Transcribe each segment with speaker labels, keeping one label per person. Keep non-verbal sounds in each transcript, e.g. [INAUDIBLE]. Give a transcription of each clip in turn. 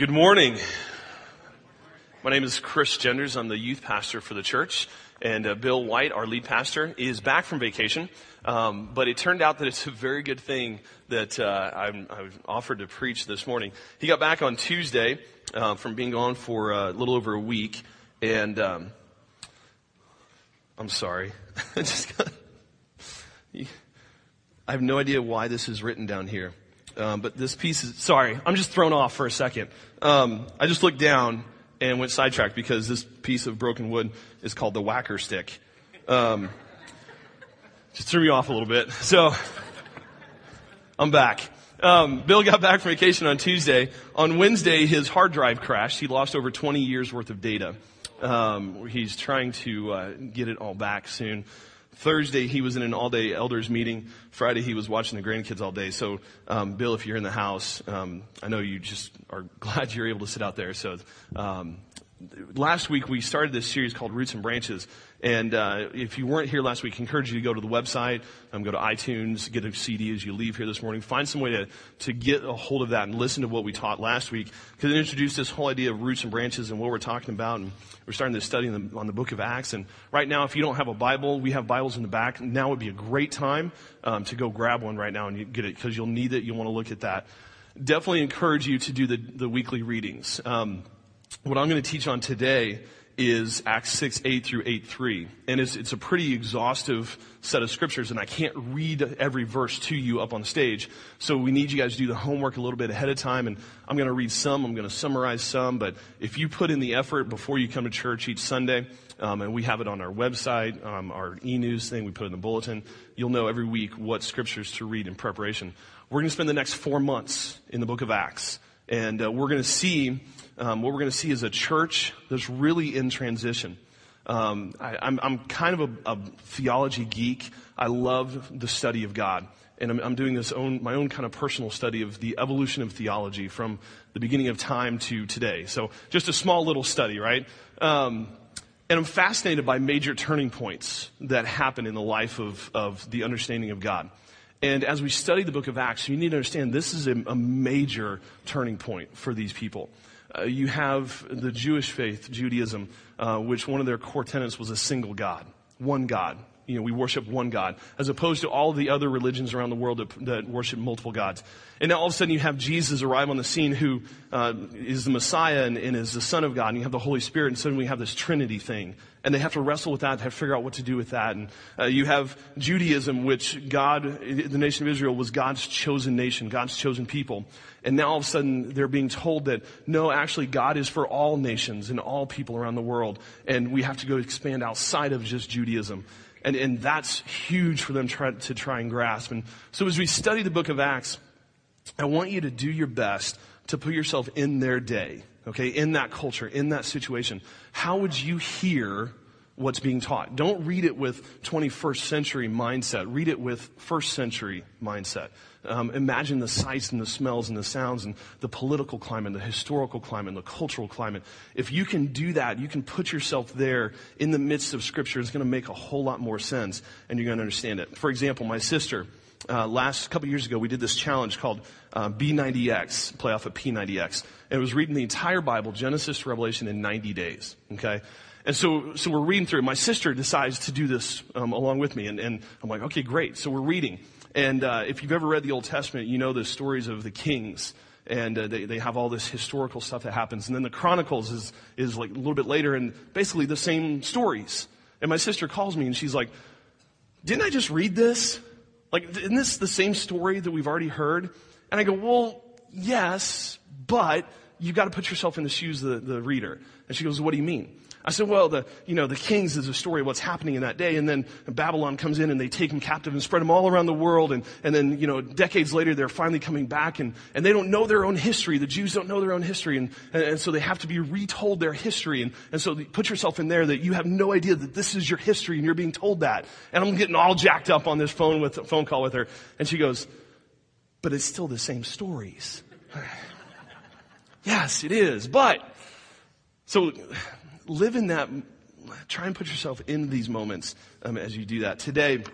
Speaker 1: Good morning. My name is Chris Genders. I'm the youth pastor for the church. And uh, Bill White, our lead pastor, is back from vacation. Um, but it turned out that it's a very good thing that uh, I'm, I'm, offered to preach this morning. He got back on Tuesday uh, from being gone for uh, a little over a week. And um, I'm sorry. [LAUGHS] I just got, [LAUGHS] I have no idea why this is written down here. Um, but this piece is, sorry, I'm just thrown off for a second. Um, I just looked down and went sidetracked because this piece of broken wood is called the whacker stick. Um, just threw me off a little bit. [LAUGHS] So, I'm back. Um, Bill got back from vacation on Tuesday. On Wednesday, his hard drive crashed. He lost over 20 years worth of data. Um, he's trying to uh, get it all back soon. Thursday he was in an all-day elders meeting. Friday he was watching the grandkids all day. So, um, Bill, if you're in the house, um, I know you just are [LAUGHS] glad you're able to sit out there. So, um, last week we started this series called Roots and Branches. And uh, if you weren't here last week, I encourage you to go to the website, um, go to iTunes, get a CD as you leave here this morning. Find some way to, to get a hold of that and listen to what we taught last week. Because it introduced this whole idea of roots and branches and what we're talking about. And we're starting this study on the, on the book of Acts. And right now, if you don't have a Bible, we have Bibles in the back. Now would be a great time um, to go grab one right now and get it because you'll need it. You'll want to look at that. Definitely encourage you to do the, the weekly readings. Um, what I'm going to teach on today is Acts 6, 8 through 8, 3. And it's, it's a pretty exhaustive set of scriptures, and I can't read every verse to you up on stage. So we need you guys to do the homework a little bit ahead of time, and I'm going to read some, I'm going to summarize some, but if you put in the effort before you come to church each Sunday, um, and we have it on our website, um, our e-news thing, we put in the bulletin, you'll know every week what scriptures to read in preparation. We're going to spend the next four months in the book of Acts, and uh, we're going to see um, what we're going to see is a church that's really in transition. Um, I, am kind of a, a, theology geek. I love the study of God. And I'm, I'm doing this own, my own kind of personal study of the evolution of theology from the beginning of time to today. So just a small little study, right? Um, and I'm fascinated by major turning points that happen in the life of, of the understanding of God. And as we study the book of Acts, you need to understand this is a, a major turning point for these people. Uh, you have the Jewish faith, Judaism, uh, which one of their core tenets was a single God, one God. You know, we worship one God, as opposed to all the other religions around the world that, that worship multiple gods. And now all of a sudden you have Jesus arrive on the scene who uh, is the Messiah and, and, is the Son of God, and you have the Holy Spirit, and suddenly we have this Trinity thing. And they have to wrestle with that, have to figure out what to do with that. And uh, you have Judaism, which God, the nation of Israel, was God's chosen nation, God's chosen people. And now all of a sudden they're being told that no, actually God is for all nations and all people around the world. And we have to go expand outside of just Judaism. And, and that's huge for them try, to try and grasp. And so as we study the book of Acts, I want you to do your best to put yourself in their day, okay, in that culture, in that situation. How would you hear what's being taught? Don't read it with 21st century mindset. Read it with first century mindset. Um, imagine the sights and the smells and the sounds and the political climate, the historical climate, the cultural climate. If you can do that, you can put yourself there in the midst of Scripture. It's going to make a whole lot more sense, and you're going to understand it. For example, my sister. Uh, last couple years ago, we did this challenge called uh, B90X, play off of P90X. And it was reading the entire Bible, Genesis to Revelation, in 90 days. Okay? And so, so we're reading through. My sister decides to do this um, along with me, and, and I'm like, okay, great. So we're reading. And uh, if you've ever read the Old Testament, you know the stories of the kings. And uh, they, they have all this historical stuff that happens. And then the Chronicles is, is like a little bit later and basically the same stories. And my sister calls me and she's like, didn't I just read this? Like, isn't this the same story that we've already heard? And I go, well, yes, but you've got to put yourself in the shoes of the, the reader. And she goes, what do you mean? I said, well, the, you know, the kings is a story of what's happening in that day. And then Babylon comes in and they take them captive and spread them all around the world. And, and then, you know, decades later, they're finally coming back and, and they don't know their own history. The Jews don't know their own history. And, and, and so they have to be retold their history. And, and so put yourself in there that you have no idea that this is your history and you're being told that. And I'm getting all jacked up on this phone with, phone call with her. And she goes, but it's still the same stories. [SIGHS] yes, it is. But, so live in that, try and put yourself in these moments um, as you do that. Today,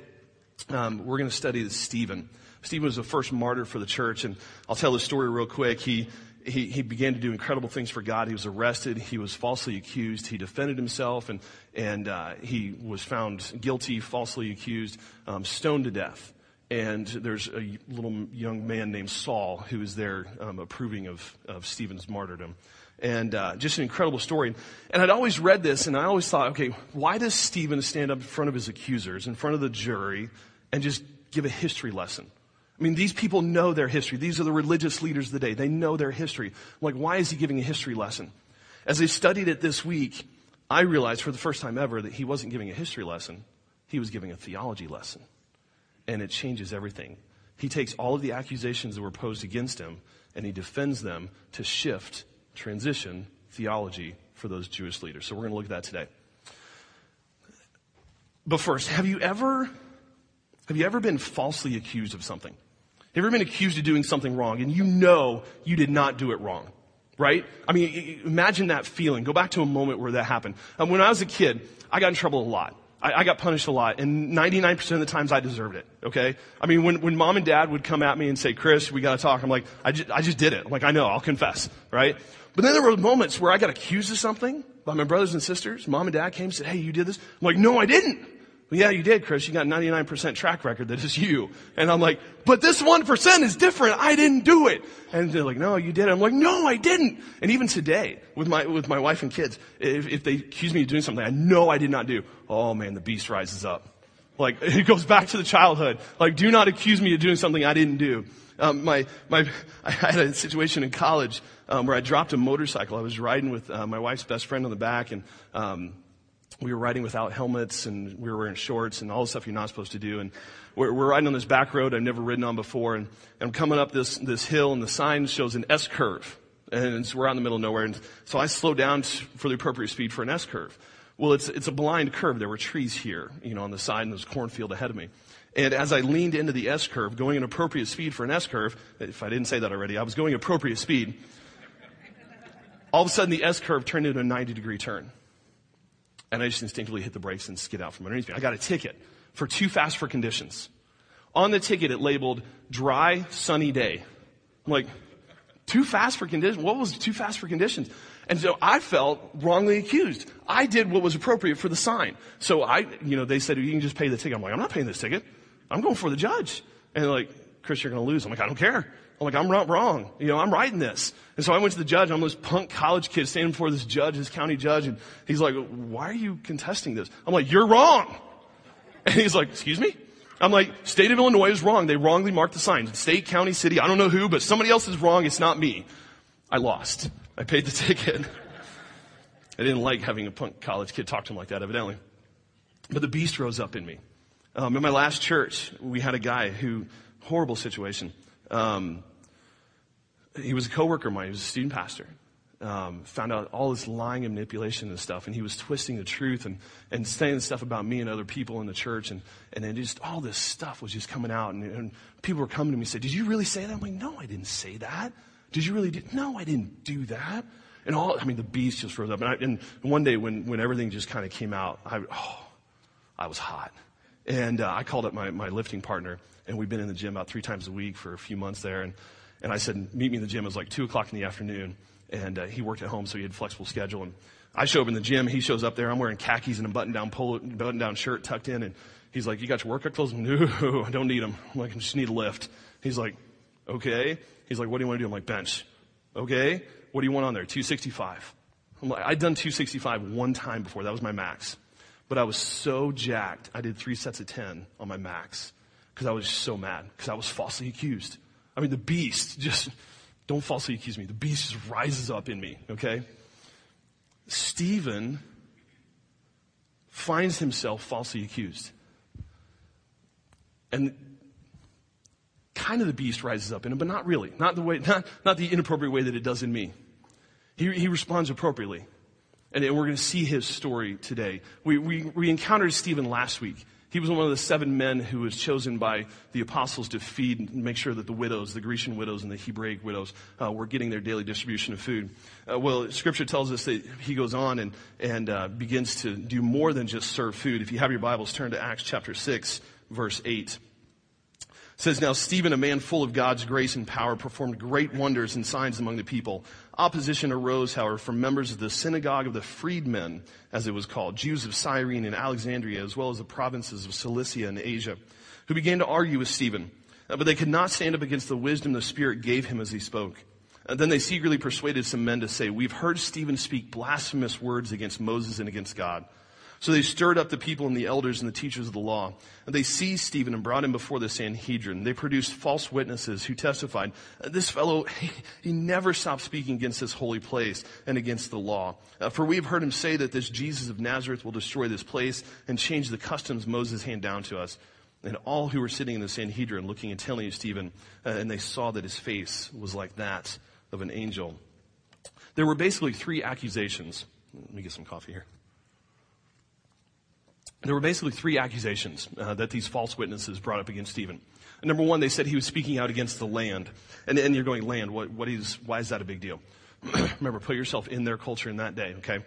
Speaker 1: um, we're going to study Stephen. Stephen was the first martyr for the church, and I'll tell the story real quick. He he, he began to do incredible things for God. He was arrested. He was falsely accused. He defended himself and, and uh, he was found guilty, falsely accused, um, stoned to death. And there's a little young man named Saul who is there um, approving of, of Stephen's martyrdom. And uh, just an incredible story. And I'd always read this and I always thought, okay, why does Stephen stand up in front of his accusers, in front of the jury, and just give a history lesson? I mean, these people know their history. These are the religious leaders of the day. They know their history. Like, why is he giving a history lesson? As I studied it this week, I realized for the first time ever that he wasn't giving a history lesson. He was giving a theology lesson. And it changes everything. He takes all of the accusations that were posed against him and he defends them to shift, transition theology for those Jewish leaders. So we're going to look at that today. But first, have you ever, have you ever been falsely accused of something? Have you ever been accused of doing something wrong and you know you did not do it wrong? Right? I mean, imagine that feeling. Go back to a moment where that happened. Um, when I was a kid, I got in trouble a lot. I, I, got punished a lot, and 99% of the times I deserved it. Okay? I mean, when, when mom and dad would come at me and say, Chris, we gotta talk, I'm like, I just, I just did it. I'm like, I know, I'll confess. Right? But then there were moments where I got accused of something by my brothers and sisters. Mom and dad came and said, hey, you did this? I'm like, no, I didn't. Well, yeah, you did, Chris. You got 99% track record that is you. And I'm like, but this 1% is different. I didn't do it. And they're like, no, you did. I'm like, no, I didn't. And even today, with my, with my wife and kids, if, if they accuse me of doing something I know I did not do, oh man, the beast rises up. Like, [LAUGHS] it goes back to the childhood. Like, do not accuse me of doing something I didn't do. Um, my, my, [LAUGHS] I had a situation in college, um, where I dropped a motorcycle. I was riding with, uh, my wife's best friend on the back and, um, we were riding without helmets and we were wearing shorts and all the stuff you're not supposed to do. And we're, we're riding on this back road I've never ridden on before. And, and I'm coming up this, this hill and the sign shows an S curve. And we're out in the middle of nowhere. And so I slow down for the appropriate speed for an S curve. Well, it's, it's a blind curve. There were trees here, you know, on the side and there's cornfield ahead of me. And as I leaned into the S curve, going an appropriate speed for an S curve, if I didn't say that already, I was going appropriate speed. All of a sudden the S curve turned into a 90 degree turn. And I just instinctively hit the brakes and skid out from underneath me. I got a ticket for too fast for conditions. On the ticket, it labeled dry, sunny day. I'm like, too fast for conditions? What was too fast for conditions? And so I felt wrongly accused. I did what was appropriate for the sign. So I, you know, they said, you can just pay the ticket. I'm like, I'm not paying this ticket. I'm going for the judge. And they're like, Chris, you're going to lose. I'm like, I don't care. I'm like, I'm wrong. You know, I'm writing this. And so I went to the judge. I'm this punk college kid standing before this judge, this county judge, and he's like, why are you contesting this? I'm like, you're wrong. And he's like, excuse me? I'm like, state of Illinois is wrong. They wrongly marked the signs. State, county, city, I don't know who, but somebody else is wrong. It's not me. I lost. I paid the [LAUGHS] ticket. I didn't like having a punk college kid talk to him like that, evidently. But the beast rose up in me. Um, in my last church, we had a guy who, horrible situation. Um, he was a coworker of mine. He was a student pastor. Um, found out all this lying and manipulation and stuff, and he was twisting the truth and, and saying stuff about me and other people in the church, and, and then just all this stuff was just coming out, and, and people were coming to me and said, did you really say that? I'm like, no, I didn't say that. Did you really do? No, I didn't do that. And all, I mean, the beast just rose up. And, I, and one day when, when everything just kind of came out, I, oh, I was hot. And uh, I called up my, my lifting partner, and we've been in the gym about three times a week for a few months there. And, and I said, meet me in the gym. It was like 2 o'clock in the afternoon. And uh, he worked at home, so he had flexible schedule. And I show up in the gym. He shows up there. I'm wearing khakis and a button-down polo, button-down shirt tucked in. And he's like, you got your workout clothes? No, I don't need them. I'm like, I just need a lift. He's like, okay. He's like, what do you want to do? I'm like, bench. Okay. What do you want on there? 265. I'm like, I'd done 265 one time before. That was my max. But I was so jacked. I did three sets of 10 on my max because I was so mad because I was falsely accused. I mean, the beast just, don't falsely accuse me. The beast just rises up in me, okay? Stephen finds himself falsely accused. And kind of the beast rises up in him, but not really. Not the way, [LAUGHS] not, not the inappropriate way that it does in me. He, he responds appropriately. And, we're going to see his story today. We, we, we encountered Stephen last week. He was one of the seven men who was chosen by the apostles to feed and make sure that the widows, the Grecian widows and the Hebraic widows, uh, were getting their daily distribution of food. Uh, well, Scripture tells us that he goes on and, and uh, begins to do more than just serve food. If you have your Bibles, turn to Acts chapter 6, verse 8. It says, Now Stephen, a man full of God's grace and power, performed great wonders and signs among the people. Opposition arose, however, from members of the synagogue of the freedmen, as it was called, Jews of Cyrene and Alexandria, as well as the provinces of Cilicia and Asia, who began to argue with Stephen. Uh, but they could not stand up against the wisdom the Spirit gave him as he spoke. And uh, then they secretly persuaded some men to say, We've heard Stephen speak blasphemous words against Moses and against God. So they stirred up the people and the elders and the teachers of the law. And they seized Stephen and brought him before the Sanhedrin. They produced false witnesses who testified, this fellow, [LAUGHS] he, he never stopped speaking against this holy place and against the law. Uh, for we have heard him say that this Jesus of Nazareth will destroy this place and change the customs Moses handed down to us. And all who were sitting in the Sanhedrin looking intently at Stephen, uh, and they saw that his face was like that of an angel. There were basically three accusations. Let me get some coffee here there were basically three accusations uh, that these false witnesses brought up against Stephen. Number one, they said he was speaking out against the land. And, and you're going, land, what, what is, why is that a big deal? [CLEARS THROAT] Remember, put yourself in their culture in that day, okay?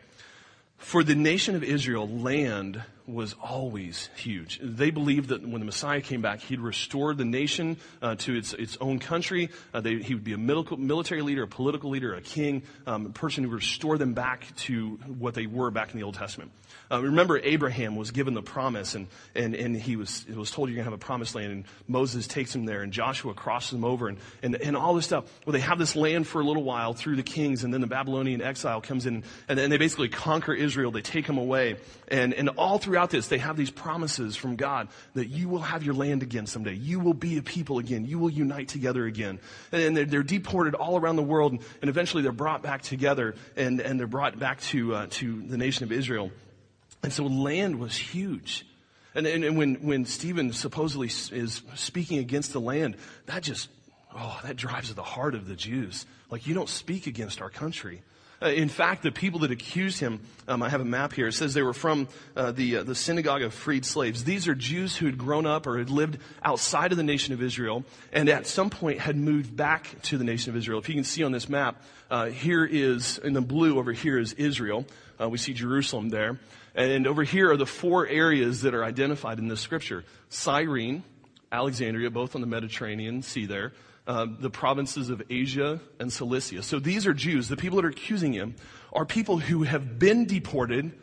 Speaker 1: For the nation of Israel, land was always huge. They believed that when the Messiah came back, he'd restore the nation uh, to its, its own country. Uh, they, he would be a military leader, a political leader, a king, um, a person who would restore them back to what they were back in the Old Testament. Uh, remember, Abraham was given the promise, and, and, and he was, was told you're going to have a promised land, and Moses takes him there, and Joshua crosses him over, and, and, and all this stuff. Well, they have this land for a little while through the kings, and then the Babylonian exile comes in, and, and they basically conquer Israel. They take them away. And, and all throughout this, they have these promises from God that you will have your land again someday. You will be a people again. You will unite together again. And they're, they're deported all around the world, and, and eventually they're brought back together, and, and they're brought back to, uh, to the nation of Israel. And so land was huge. And, and, and, when, when Stephen supposedly is speaking against the land, that just, oh, that drives at the heart of the Jews. Like, you don't speak against our country. Uh, in fact, the people that accused him, um, I have a map here. It says they were from uh, the uh, the synagogue of freed slaves. These are Jews who had grown up or had lived outside of the nation of Israel, and at some point had moved back to the nation of Israel. If you can see on this map, uh, here is in the blue over here is Israel. Uh, we see Jerusalem there. And over here are the four areas that are identified in this scripture. Cyrene, Alexandria, both on the Mediterranean Sea there, uh, the provinces of Asia and Cilicia. So these are Jews. The people that are accusing him are people who have been deported,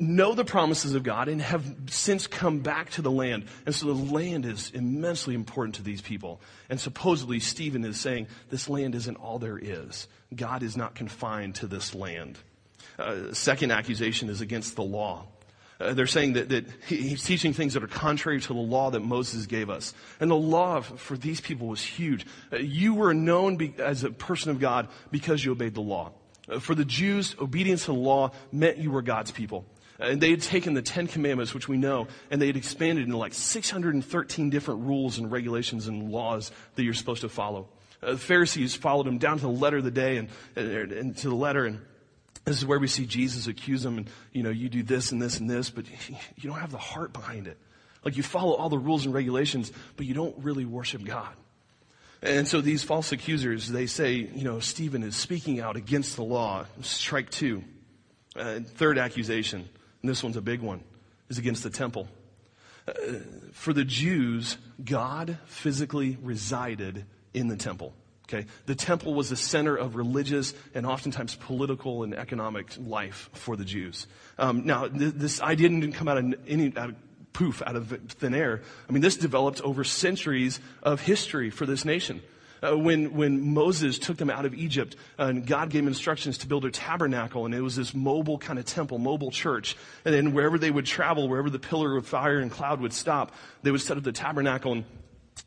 Speaker 1: know the promises of God, and have since come back to the land. And so the land is immensely important to these people. And supposedly Stephen is saying this land isn't all there is. God is not confined to this land. Uh, second accusation is against the law. Uh, they're saying that, that he's teaching things that are contrary to the law that Moses gave us. And the law for these people was huge. Uh, you were known be, as a person of God because you obeyed the law. Uh, for the Jews, obedience to the law meant you were God's people. Uh, and they had taken the Ten Commandments, which we know, and they had expanded into like 613 different rules and regulations and laws that you're supposed to follow. Uh, the Pharisees followed them down to the letter of the day and, and, and to the letter and this is where we see Jesus accuse them and, you know, you do this and this and this, but [LAUGHS] you don't have the heart behind it. Like you follow all the rules and regulations, but you don't really worship God. And so these false accusers, they say, you know, Stephen is speaking out against the law. Strike two. Uh, third accusation, and this one's a big one, is against the temple. Uh, for the Jews, God physically resided in the temple. Okay? The temple was the center of religious and oftentimes political and economic life for the Jews. Um, now, th- this idea didn't come out of any out of poof out of thin air. I mean, this developed over centuries of history for this nation. Uh, when, when Moses took them out of Egypt uh, and God gave instructions to build a tabernacle and it was this mobile kind of temple, mobile church. And then wherever they would travel, wherever the pillar of fire and cloud would stop, they would set up the tabernacle and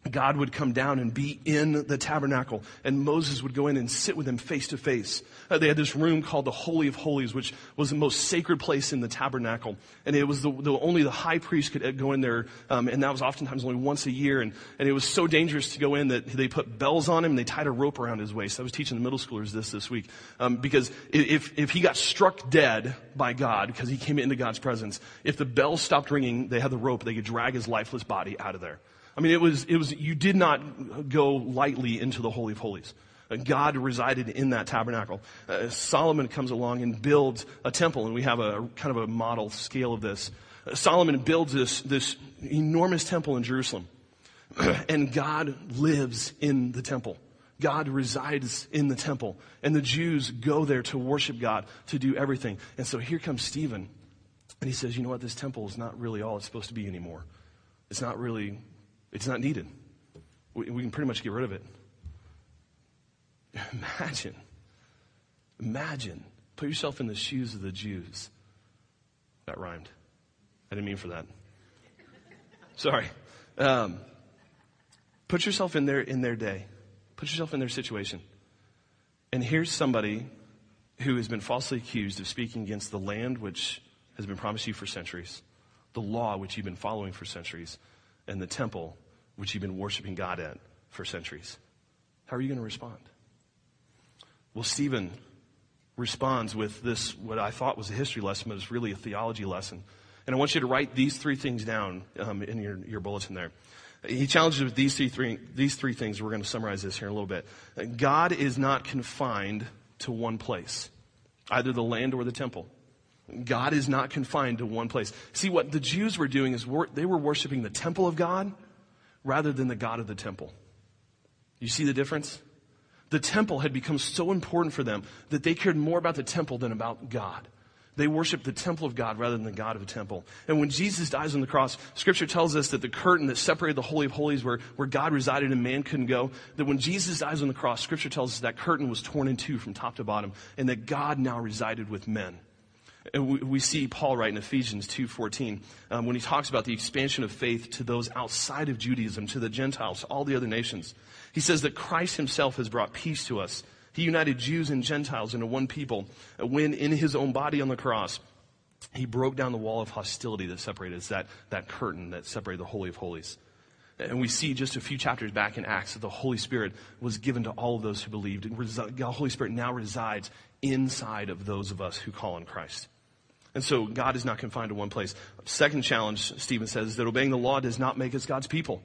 Speaker 1: God would come down and be in the tabernacle, and Moses would go in and sit with him face to face. Uh, they had this room called the Holy of Holies, which was the most sacred place in the tabernacle, and it was the, the only the high priest could go in there, um, and that was oftentimes only once a year. And, and it was so dangerous to go in that they put bells on him and they tied a rope around his waist. I was teaching the middle schoolers this this week um, because if if he got struck dead by God because he came into God's presence, if the bell stopped ringing, they had the rope, they could drag his lifeless body out of there. I mean, it was, it was, you did not go lightly into the Holy of Holies. Uh, God resided in that tabernacle. Uh, Solomon comes along and builds a temple, and we have a kind of a model scale of this. Uh, Solomon builds this, this enormous temple in Jerusalem. [CLEARS THROAT] and God lives in the temple. God resides in the temple. And the Jews go there to worship God, to do everything. And so here comes Stephen. And he says, you know what? This temple is not really all it's supposed to be anymore. It's not really, it's not needed. We, we can pretty much get rid of it. [LAUGHS] Imagine, imagine, put yourself in the shoes of the Jews. That rhymed. I didn't mean for that. Sorry. Um, put yourself in their, in their day. Put yourself in their situation. And here's somebody who has been falsely accused of speaking against the land which has been promised you for centuries, the law which you've been following for centuries, and the temple which you've been worshiping God at for centuries. How are you going to respond? Well, Stephen responds with this, what I thought was a history lesson, but it's really a theology lesson. And I want you to write these three things down um, in your, your bulletin there. He challenges with these three, three, these three things. We're going to summarize this here in a little bit. God is not confined to one place, either the land or the temple. God is not confined to one place. See, what the Jews were doing is wor- they were worshiping the temple of God rather than the God of the temple. You see the difference? The temple had become so important for them that they cared more about the temple than about God. They worshiped the temple of God rather than the God of the temple. And when Jesus dies on the cross, scripture tells us that the curtain that separated the Holy of Holies where, where God resided and man couldn't go, that when Jesus dies on the cross, scripture tells us that curtain was torn in two from top to bottom and that God now resided with men. And we, see Paul write in Ephesians 2.14 um, when he talks about the expansion of faith to those outside of Judaism, to the Gentiles, to all the other nations. He says that Christ himself has brought peace to us he united Jews and Gentiles into one people when in his own body on the cross, he broke down the wall of hostility that separated us, that, that curtain that separated the Holy of Holies. And we see just a few chapters back in Acts that the Holy Spirit was given to all of those who believed. The Holy Spirit now resides inside of those of us who call on Christ. And so God is not confined to one place. Second challenge, Stephen says, is that obeying the law does not make us God's people.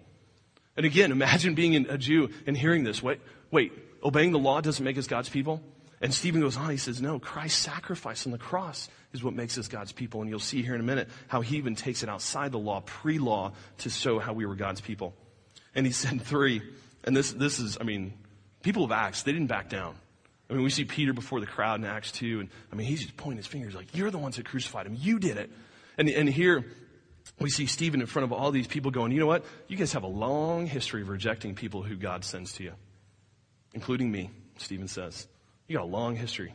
Speaker 1: And again, [LAUGHS] imagine being a Jew and hearing this. Wait, wait, obeying the law doesn't make us God's people? And Stephen goes on, he says, no, Christ's sacrifice on the cross is what makes us God's people. And you'll see here in a minute how he even takes it outside the law, pre-law, to show how we were God's people. And he said [LAUGHS] three, and this, this is, I mean, people of Acts, they didn't back down. I mean, we see Peter before the crowd in Acts 2, and I mean, he's just pointing his fingers like, you're the ones that crucified him. You did it. And, and here, we see Stephen in front of all these people going, you know what? You guys have a long history of rejecting people who God sends to you including me, Stephen says. You got a long history.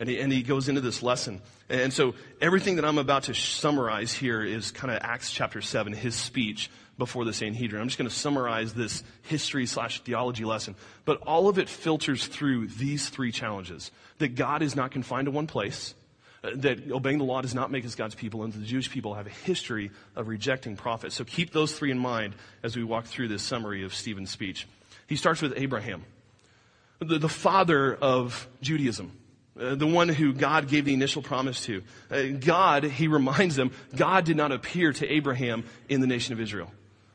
Speaker 1: And he, and he goes into this lesson. And so everything that I'm about to summarize here is kind of Acts chapter 7, his speech before the Sanhedrin. I'm just going to summarize this history slash theology lesson. But all of it filters through these three challenges. That God is not confined to one place. Uh, that obeying the law does not make us God's people, and the Jewish people have a history of rejecting prophets. So keep those three in mind as we walk through this summary of Stephen's speech. He starts with Abraham the, the father of Judaism. Uh, the one who God gave the initial promise to. Uh, God, he [LAUGHS] reminds them, God did not appear to Abraham in the nation of Israel.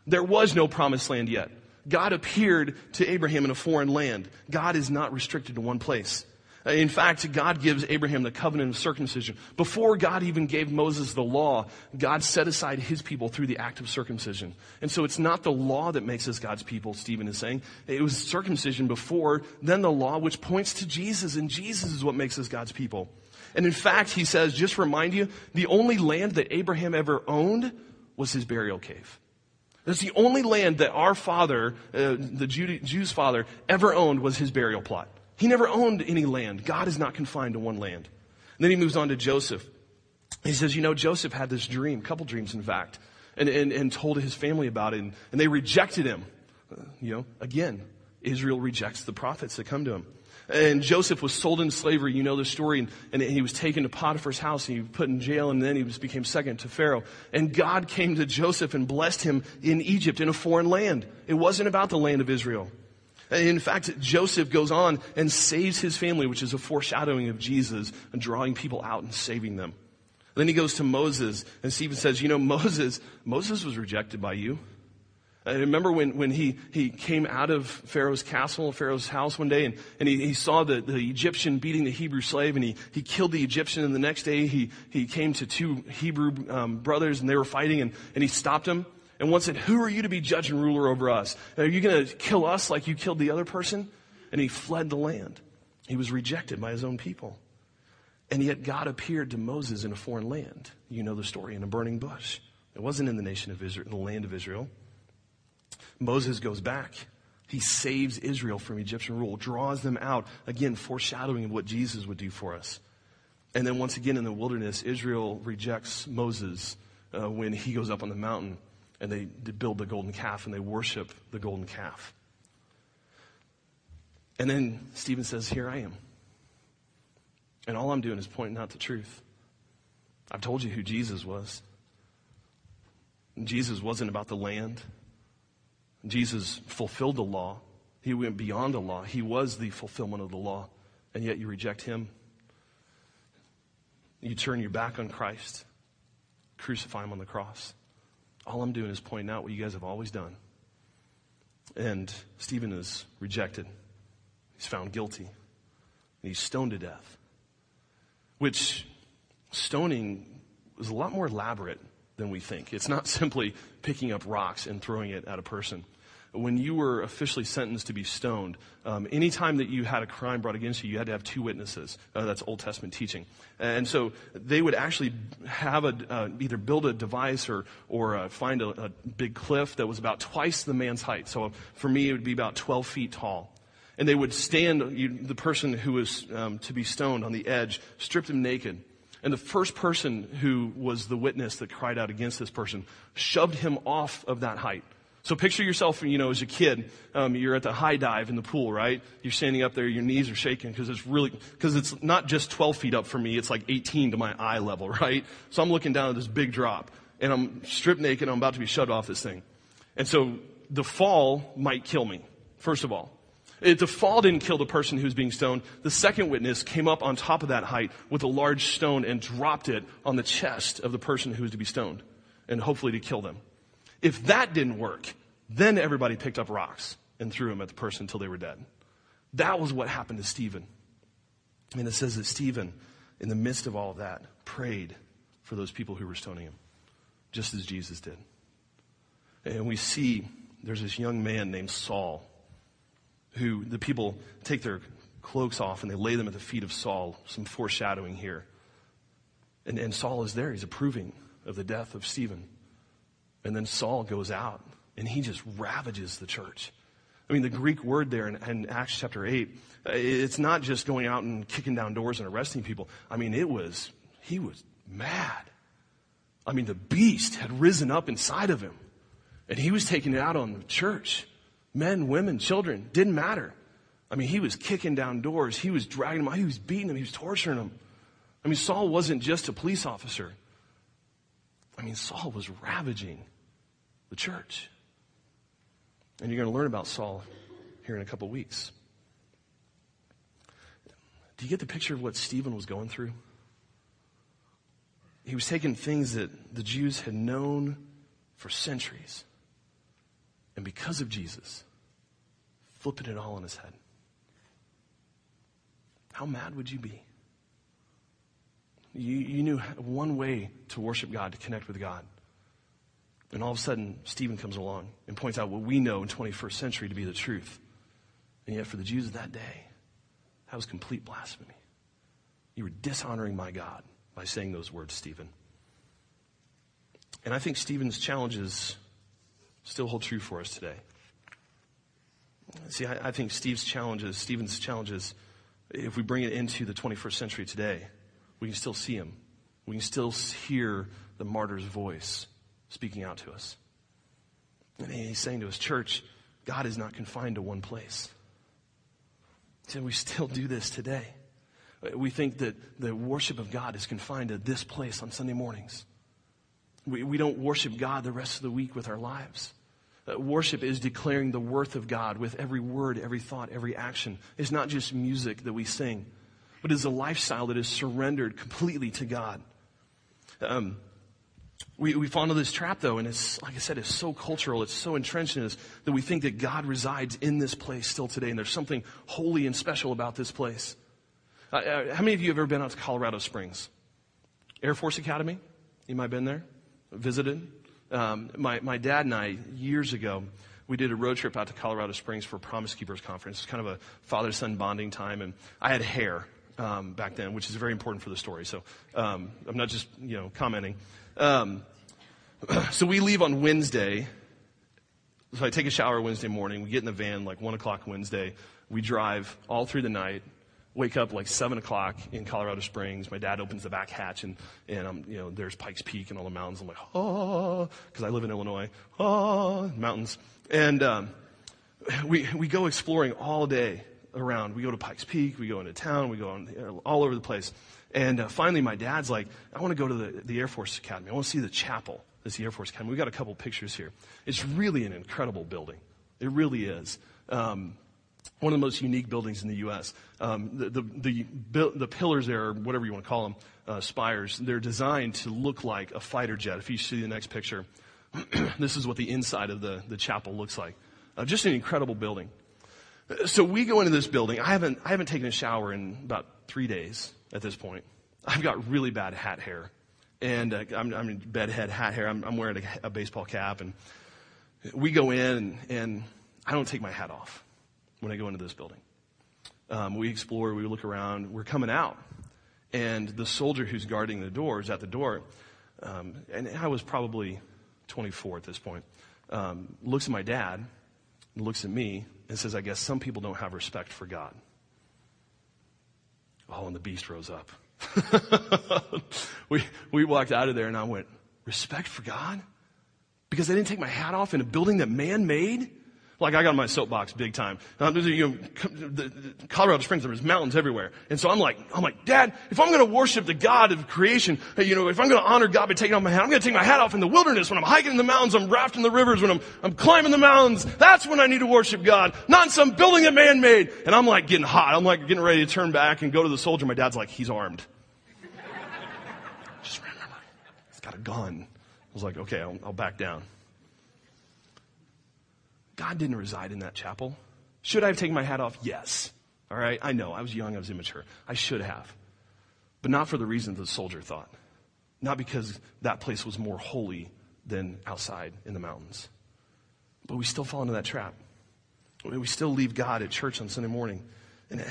Speaker 1: There was no promised land yet. God appeared to Abraham in a foreign land. God is not restricted to one place. In fact, God gives Abraham the covenant of circumcision. Before God even gave Moses the law, God set aside his people through the act of circumcision. And so it's not the law that makes us God's people, Stephen is saying. It was circumcision before, then the law, which points to Jesus, and Jesus is what makes us God's people. And in fact, he says, just remind you, the only land that Abraham ever owned was his burial cave. That's the only land that our father, uh, the Jew's father, ever owned was his burial plot. He never owned any land. God is not confined to one land. And then he moves on to Joseph. He says, you know, Joseph had this dream, couple dreams in fact, and, and, and told his family about it, and, and they rejected him. Uh, you know, again, Israel rejects the prophets that come to him. And Joseph was sold into slavery. You know the story. And, and, he was taken to Potiphar's house and he was put in jail and then he was, became second to Pharaoh. And God came to Joseph and blessed him in Egypt in a foreign land. It wasn't about the land of Israel. In fact, Joseph goes on and saves his family, which is a foreshadowing of Jesus and drawing people out and saving them. Then he goes to Moses, and Stephen says, You know, Moses, Moses was rejected by you. I remember when, when he, he came out of Pharaoh's castle, Pharaoh's house one day, and, and he, he saw the, the Egyptian beating the Hebrew slave, and he, he killed the Egyptian, and the next day he, he came to two Hebrew um, brothers, and they were fighting, and, and he stopped them. And one said, Who are you to be judge and ruler over us? Are you going to kill us like you killed the other person? And he fled the land. He was rejected by his own people. And yet God appeared to Moses in a foreign land. You know the story in a burning bush. It wasn't in the nation of Israel, in the land of Israel. Moses goes back. He saves Israel from Egyptian rule, draws them out, again, foreshadowing of what Jesus would do for us. And then once again in the wilderness, Israel rejects Moses uh, when he goes up on the mountain and they, they build the golden calf and they worship the golden calf. And then Stephen says, Here I am. And all I'm doing is pointing out the truth. I've told you who Jesus was. Jesus wasn't about the land. Jesus fulfilled the law. He went beyond the law. He was the fulfillment of the law. And yet you reject him. You turn your back on Christ, crucify him on the cross. All I'm doing is pointing out what you guys have always done. And Stephen is rejected. He's found guilty. And he's stoned to death. Which stoning was a lot more elaborate than we think. It's not [LAUGHS] simply picking up rocks and throwing it at a person. When you were officially sentenced to be stoned, um, anytime that you had a crime brought against you, you had to have two witnesses. Uh, that's Old Testament teaching. And so they would actually have a, uh, either build a device or, or uh, find a, a big cliff that was about twice the man's height. So for me, it would be about 12 feet tall and they would stand you, the person who was um, to be stoned on the edge, stripped him naked, and the first person who was the witness that cried out against this person shoved him off of that height. So picture yourself, you know, as a kid, um, you're at the high dive in the pool, right? You're standing up there, your knees are shaking because it's really, because it's not just 12 feet up for me, it's like 18 to my eye level, [LAUGHS] right? So I'm looking down at this big drop and I'm stripped naked, I'm about to be shoved off this thing. And so the fall might kill me, first of all. Uh, the fall didn't kill the person who was being stoned. The second witness came up on top of that height with a large stone and dropped it on the chest of the person who was to be stoned and hopefully to kill them. If that didn't work, then everybody picked up rocks and threw them at the person until they were dead. That was what happened to Stephen. And it says that Stephen, in the midst of all of that, prayed for those people who were stoning him, just as Jesus did. And we see there's this young man named Saul who the people take their cloaks off and they lay them at the feet of Saul, some foreshadowing here. And, and Saul is there. He's approving of the death of Stephen. And then Saul goes out and he just ravages the church. I mean, the Greek word there in, in, Acts chapter 8, uh, it's not just going out and kicking down doors and arresting people. I mean, it was, he was mad. I mean, the beast had risen up inside of him and he was taking it out on the church men, women, children, didn't matter. I mean, he was kicking down doors. He was dragging them out. He was beating them. He was torturing them. I mean, Saul wasn't just a police officer. I mean, Saul was ravaging the church. And you're going to learn about Saul here in a couple weeks. Do you get the picture of what Stephen was going through? He was taking things that the Jews had known for centuries and because of Jesus, flipping it all on his head. How mad would you be? You, you knew one way to worship God, to connect with God. And all of a sudden, Stephen comes along and points out what we know in 21st century to be the truth. And yet, for the Jews of that day, that was complete blasphemy. You were dishonoring my God by saying those words, Stephen. And I think Stephen's challenges still hold true for us today. See, I, I think Steve's challenges, Stephen's challenges, if we bring it into the 21st century today, we can still see him. We can still hear the martyr's voice speaking out to us. And he's saying to his church, God is not confined to one place. So we still do this today. We think that the worship of God is confined to this place on Sunday mornings. We, we don't worship God the rest of the week with our lives. Uh, worship is declaring the worth of God with every word, every thought, every action. It's not just music that we sing, but it's a lifestyle that is surrendered completely to God. Um, we, we fall into this trap though, and it's, like I said, it's so cultural, it's so entrenched in us that we think that God resides in this place still today, and there's something holy and special about this place. Uh, uh, how many of you have ever been out to Colorado Springs? Air Force Academy? You might have been there? Visited? Um, my, my dad and I, years ago, we did a road trip out to Colorado Springs for a Promise Keepers conference. It's kind of a father son bonding time, and I had hair um, back then, which is very important for the story. So um, I'm not just you know commenting. Um, [CLEARS THROAT] so we leave on Wednesday. So I take a shower Wednesday morning. We get in the van like one o'clock Wednesday. We drive all through the night. Wake up like seven o'clock in Colorado Springs. My dad opens the back hatch and and I'm you know there's Pikes Peak and all the mountains. I'm like oh because I live in Illinois. Oh mountains and um, we we go exploring all day around. We go to Pikes Peak. We go into town. We go on, all over the place. And uh, finally, my dad's like, I want to go to the, the Air Force Academy. I want to see the chapel. This the Air Force Academy. We've got a couple pictures here. It's really an incredible building. It really is. Um, one of the most unique buildings in the U.S. Um, the, the, the, the, pillars there, or whatever you want to call them, uh, spires, they're designed to look like a fighter jet. If you see the next picture, [CLEARS THROAT] this is what the inside of the, the chapel looks like. Uh, just an incredible building. So we go into this building. I haven't, I haven't taken a shower in about three days at this point. I've got really bad hat hair. And uh, I'm, I'm in bedhead hat hair. I'm, I'm wearing a, a, baseball cap. And we go in, and, and, I don't take my hat off when I go into this building. Um, we explore, we look around. We're coming out. And the soldier who's guarding the door is at the door. Um, and I was probably 24 at this point. Um, looks at my dad, looks at me, and says, I guess some people don't have respect for God. Oh, and the beast rose up. [LAUGHS] we, we walked out of there and I went, respect for God? Because I didn't take my hat off in a building that man made? Like I got on my soapbox big time. Um, you know, Colorado Springs, there's mountains everywhere. And so I'm like, I'm like, Dad, if I'm going to worship the God of creation, you know, if I'm going to honor God by taking off my hat, I'm going to take my hat off in the wilderness when I'm hiking in the mountains, I'm rafting the rivers, when I'm, I'm climbing the mountains. That's when I need to worship God, not in some building that man made. And I'm like getting hot. I'm like getting ready to turn back and go to the soldier. My dad's like, he's armed. [LAUGHS] Just remember, he's got a gun. I was like, okay, I'll, I'll back down. God didn't reside in that chapel. Should I have taken my hat off? Yes. All right. I know. I was young. I was immature. I should have. But not for the reasons the soldier thought. Not because that place was more holy than outside in the mountains. But we still fall into that trap. We still leave God at church on Sunday morning. And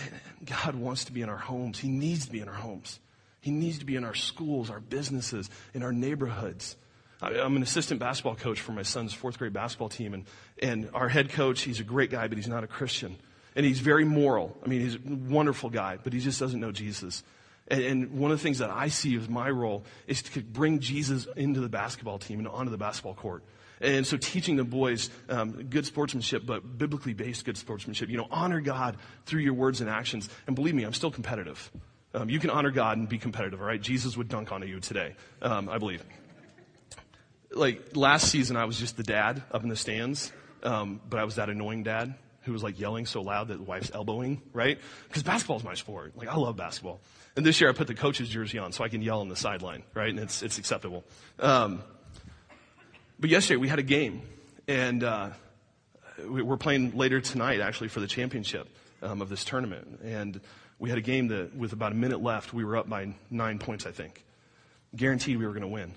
Speaker 1: God wants to be in our homes. He needs to be in our homes. He needs to be in our schools, our businesses, in our neighborhoods. I'm an assistant basketball coach for my son's fourth grade basketball team, and, and our head coach, he's a great guy, but he's not a Christian. And he's very moral. I mean, he's a wonderful guy, but he just doesn't know Jesus. And, and one of the things that I see as my role is to bring Jesus into the basketball team and onto the basketball court. And so teaching the boys um, good sportsmanship, but biblically based good sportsmanship. You know, honor God through your words and actions. And believe me, I'm still competitive. Um, you can honor God and be competitive, all right? Jesus would dunk on you today, um, I believe like last season, I was just the dad up in the stands, um, but I was that annoying dad who was like yelling so loud that the wife's elbowing, right? Because basketball is my sport. Like I love basketball. And this year I put the coach's jersey on so I can yell on the sideline, right? And it's it's acceptable. Um, but yesterday we had a game, and uh, we're playing later tonight actually for the championship um, of this tournament. And we had a game that with about a minute left, we were up by nine points, I think. Guaranteed we were going to win.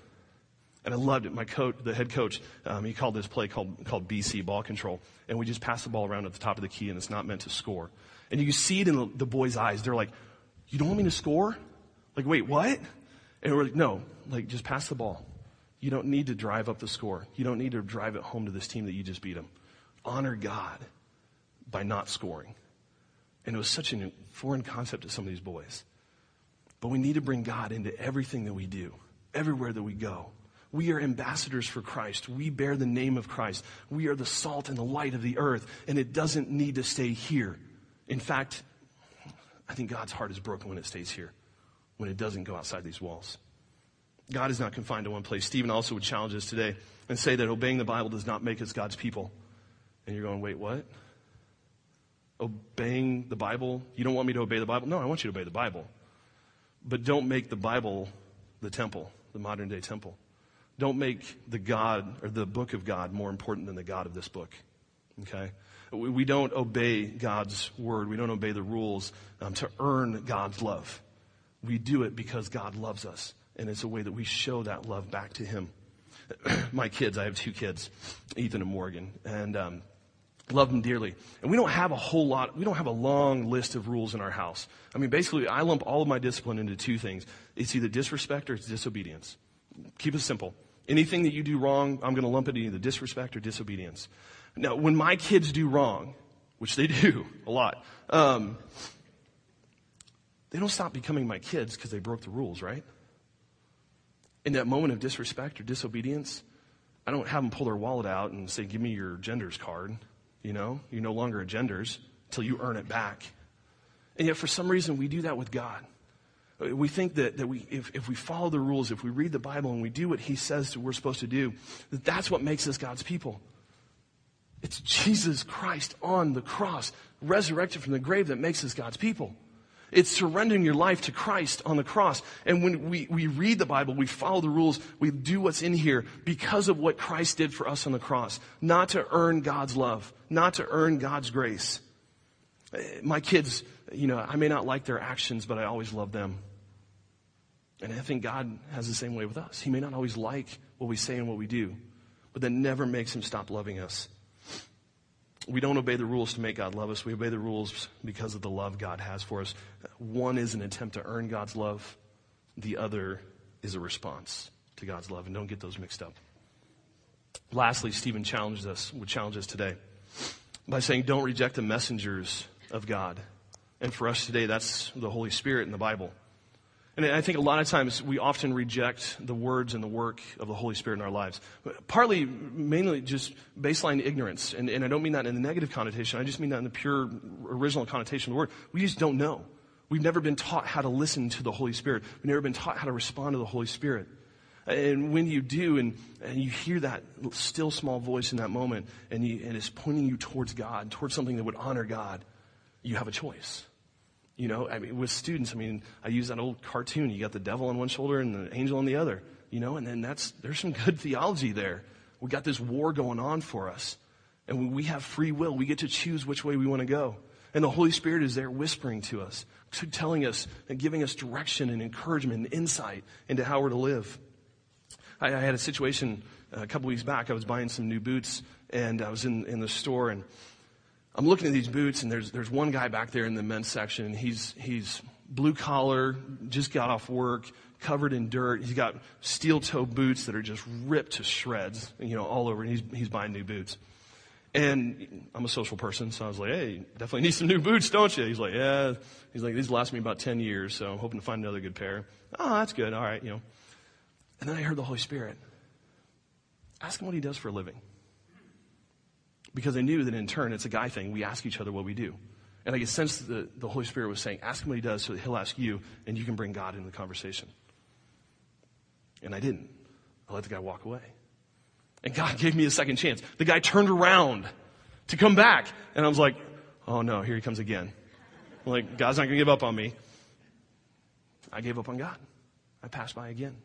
Speaker 1: And I loved it. My coach, the head coach, um, he called this play called, called BC, ball control. And we just pass the ball around at the top of the key and it's not meant to score. And you see it in the, the boys' eyes. They're like, you don't want me to score? Like, wait, what? And we're like, no, like just pass the ball. You don't need to drive up the score. You don't need to drive it home to this team that you just beat them. Honor God by not scoring. And it was such a foreign concept to some of these boys. But we need to bring God into everything that we do, everywhere that we go. We are ambassadors for Christ. We bear the name of Christ. We are the salt and the light of the earth, and it doesn't need to stay here. In fact, I think God's heart is broken when it stays here, when it doesn't go outside these walls. God is not confined to one place. Stephen also would challenge us today and say that obeying the Bible does not make us God's people. And you're going, wait, what? Obeying the Bible? You don't want me to obey the Bible? No, I want you to obey the Bible. But don't make the Bible the temple, the modern day temple. Don't make the God or the book of God more important than the God of this book. Okay? We, don't obey God's word. We don't obey the rules um, to earn God's love. We do it because God loves us. And it's a way that we show that love back to Him. [CLEARS THROAT] my kids, I have two kids, Ethan and Morgan, and um, love them dearly. And we don't have a whole lot, we don't have a long list of rules in our house. I mean, basically, I lump all of my discipline into two things it's either disrespect or it's disobedience. Keep it simple. Anything that you do wrong, I'm going to lump it into disrespect or disobedience. Now, when my kids do wrong, which they [LAUGHS] do a lot, um, they don't stop becoming my kids because they broke the rules, right? In that moment of disrespect or disobedience, I don't have them pull their wallet out and say, Give me your genders card. You know, you're no longer a genders until you earn it back. And yet, for some reason, we do that with God. We think that, that we, if, if we follow the rules, if we read the Bible and we do what He says we're supposed to do, that that's what makes us God's people. It's Jesus Christ on the cross, resurrected from the grave, that makes us God's people. It's surrendering your life to Christ on the cross. And when we, we read the Bible, we follow the rules, we do what's in here because of what Christ did for us on the cross. Not to earn God's love, not to earn God's grace. My kids, you know, I may not like their actions, but I always love them. And I think God has the same way with us. He may not always like what we say and what we do, but that never makes him stop loving us. We don't obey the rules to make God love us. We obey the rules because of the love God has for us. One is an attempt to earn God's love. The other is a response to God's love. And don't get those mixed up. Lastly, Stephen challenged us, would challenge us today by saying, don't reject the messengers of God. And for us today, that's the Holy Spirit in the Bible. And I think a lot of times we often reject the words and the work of the Holy Spirit in our lives. Partly, mainly just baseline ignorance. And, and I don't mean that in the negative connotation. I just mean that in the pure original connotation of the word. We just don't know. We've never been taught how to listen to the Holy Spirit. We've never been taught how to respond to the Holy Spirit. And when you do, and, and you hear that still small voice in that moment, and, you, and it's pointing you towards God, towards something that would honor God, you have a choice. You know, I mean, with students, I mean, I use that old cartoon. You got the devil on one shoulder and the angel on the other, you know, and then that's, there's some good [LAUGHS] theology there. We got this war going on for us. And we have free will, we get to choose which way we want to go. And the Holy Spirit is there whispering to us, telling us and giving us direction and encouragement and insight into how we're to live. I, I had a situation a couple weeks back. I was buying some new boots and I was in, in the store and I'm looking at these boots, and there's, there's one guy back there in the men's section, and he's, he's blue collar, just got off work, covered in dirt. He's got steel toe boots that are just ripped to shreds, you know, all over, and he's, he's buying new boots. And I'm a social person, so I was like, hey, definitely need some new boots, don't you? He's like, yeah. He's like, these last me about 10 years, so I'm hoping to find another good pair. Oh, that's good. All right, you know. And then I heard the Holy Spirit. Ask him what he does for a living because I knew that in turn it's a guy thing. We ask each other what we do. And I get sense the, the Holy Spirit was saying, ask him what he does so that he'll ask you and you can bring God into the conversation. And I didn't. I let the guy walk away. And God [LAUGHS] gave me a second chance. The guy turned around to come back. And I was like, oh no, here he comes again. I'm like, God's not going to give up on me. I gave up on God. I passed by again.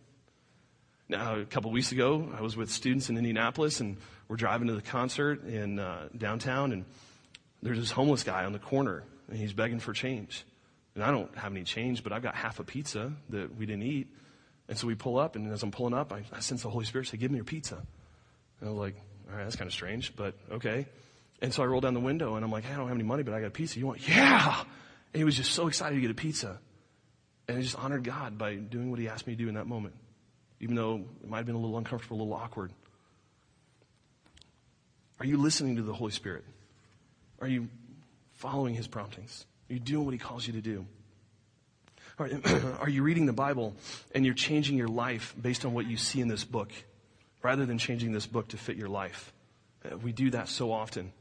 Speaker 1: Now, a couple weeks ago, I was with students in Indianapolis, and we're driving to the concert in uh, downtown, and there's this homeless guy on the corner, and he's begging for change. And I don't have any change, but I've got half a pizza that we didn't eat. And so we pull up, and as I'm pulling up, I, I sense the Holy Spirit say, Give me your pizza. And I was like, All right, that's kind of strange, but okay. And so I roll down the window, and I'm like, hey, I don't have any money, but I got a pizza. You want? Yeah! And he was just so excited to get a pizza. And I just honored God by doing what he asked me to do in that moment even though it might have been a little uncomfortable, a little awkward. Are you listening to the Holy Spirit? Are you following his promptings? Are you doing what he calls you to do? [CLEARS THROAT] Are you reading the Bible and you're changing your life based on what you see in this book rather than changing this book to fit your life? Uh, we do that so often.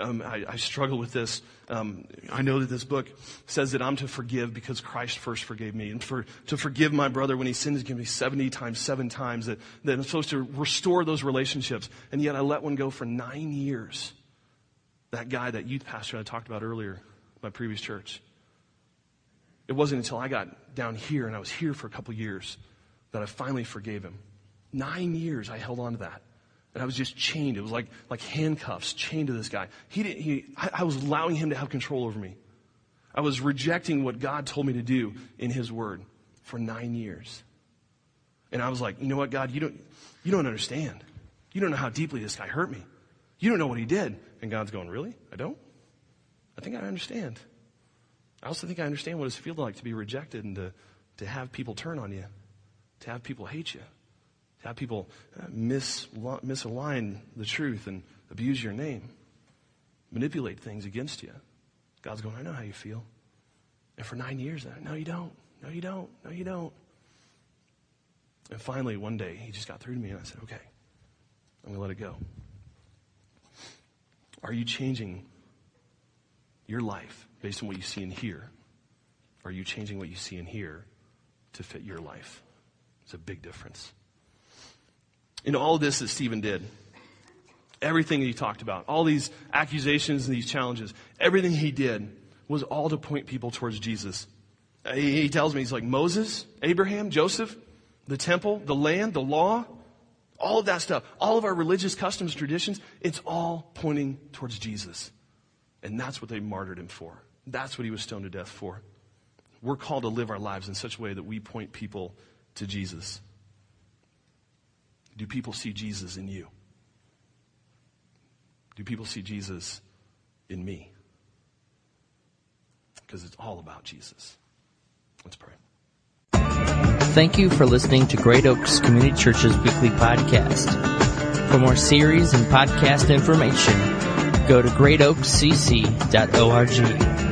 Speaker 1: Um, I, I, struggle with this. Um, I know that this book says that I'm to forgive because Christ first forgave me. And for, to forgive my brother when he sins against me 70 times, seven times, that, that I'm supposed to restore those relationships. And yet I let one go for nine years. That guy, that youth pastor I talked about earlier, my previous church. It wasn't until I got down here and I was here for a couple years that I finally forgave him. Nine years I held on to that. And I was just chained. It was like, like handcuffs chained to this guy. He didn't, he, I, I was allowing him to have control over me. I was rejecting what God told me to do in His Word for nine years. And I was like, you know what, God, you don't, you don't understand. You don't know how deeply this guy hurt me. You don't know what he did. And God's going, really? I don't? I think I understand. I also think I understand what it feels like to be rejected and to, to have people turn on you, to have people hate you, to have people uh, mis, misalign the truth and abuse your name, manipulate things against you. God's going, I know how you feel. And for nine years, no, you don't. No, you don't. No, you don't. And finally, one day, he just got through to me, and I said, okay, I'm going to let it go. Are you changing your life based on what you see and hear? Are you changing what you see and hear to fit your life? It's a big difference. In all this that Stephen did, everything he talked about, all these accusations and these challenges, everything he did was all to point people towards Jesus. Uh, he tells me, he's like Moses, Abraham, Joseph, the temple, the land, the law, all of that stuff, all of our religious customs, traditions, it's all pointing towards Jesus. And that's what they martyred him for. That's what he was stoned to death for. We're called to live our lives in such a way that we point people to Jesus. Do people see Jesus in you? Do people see Jesus in me? Because it's all about Jesus. Let's pray.
Speaker 2: Thank you for listening to Great Oaks Community Church's weekly podcast. For more series and podcast information, go to greatoakscc.org.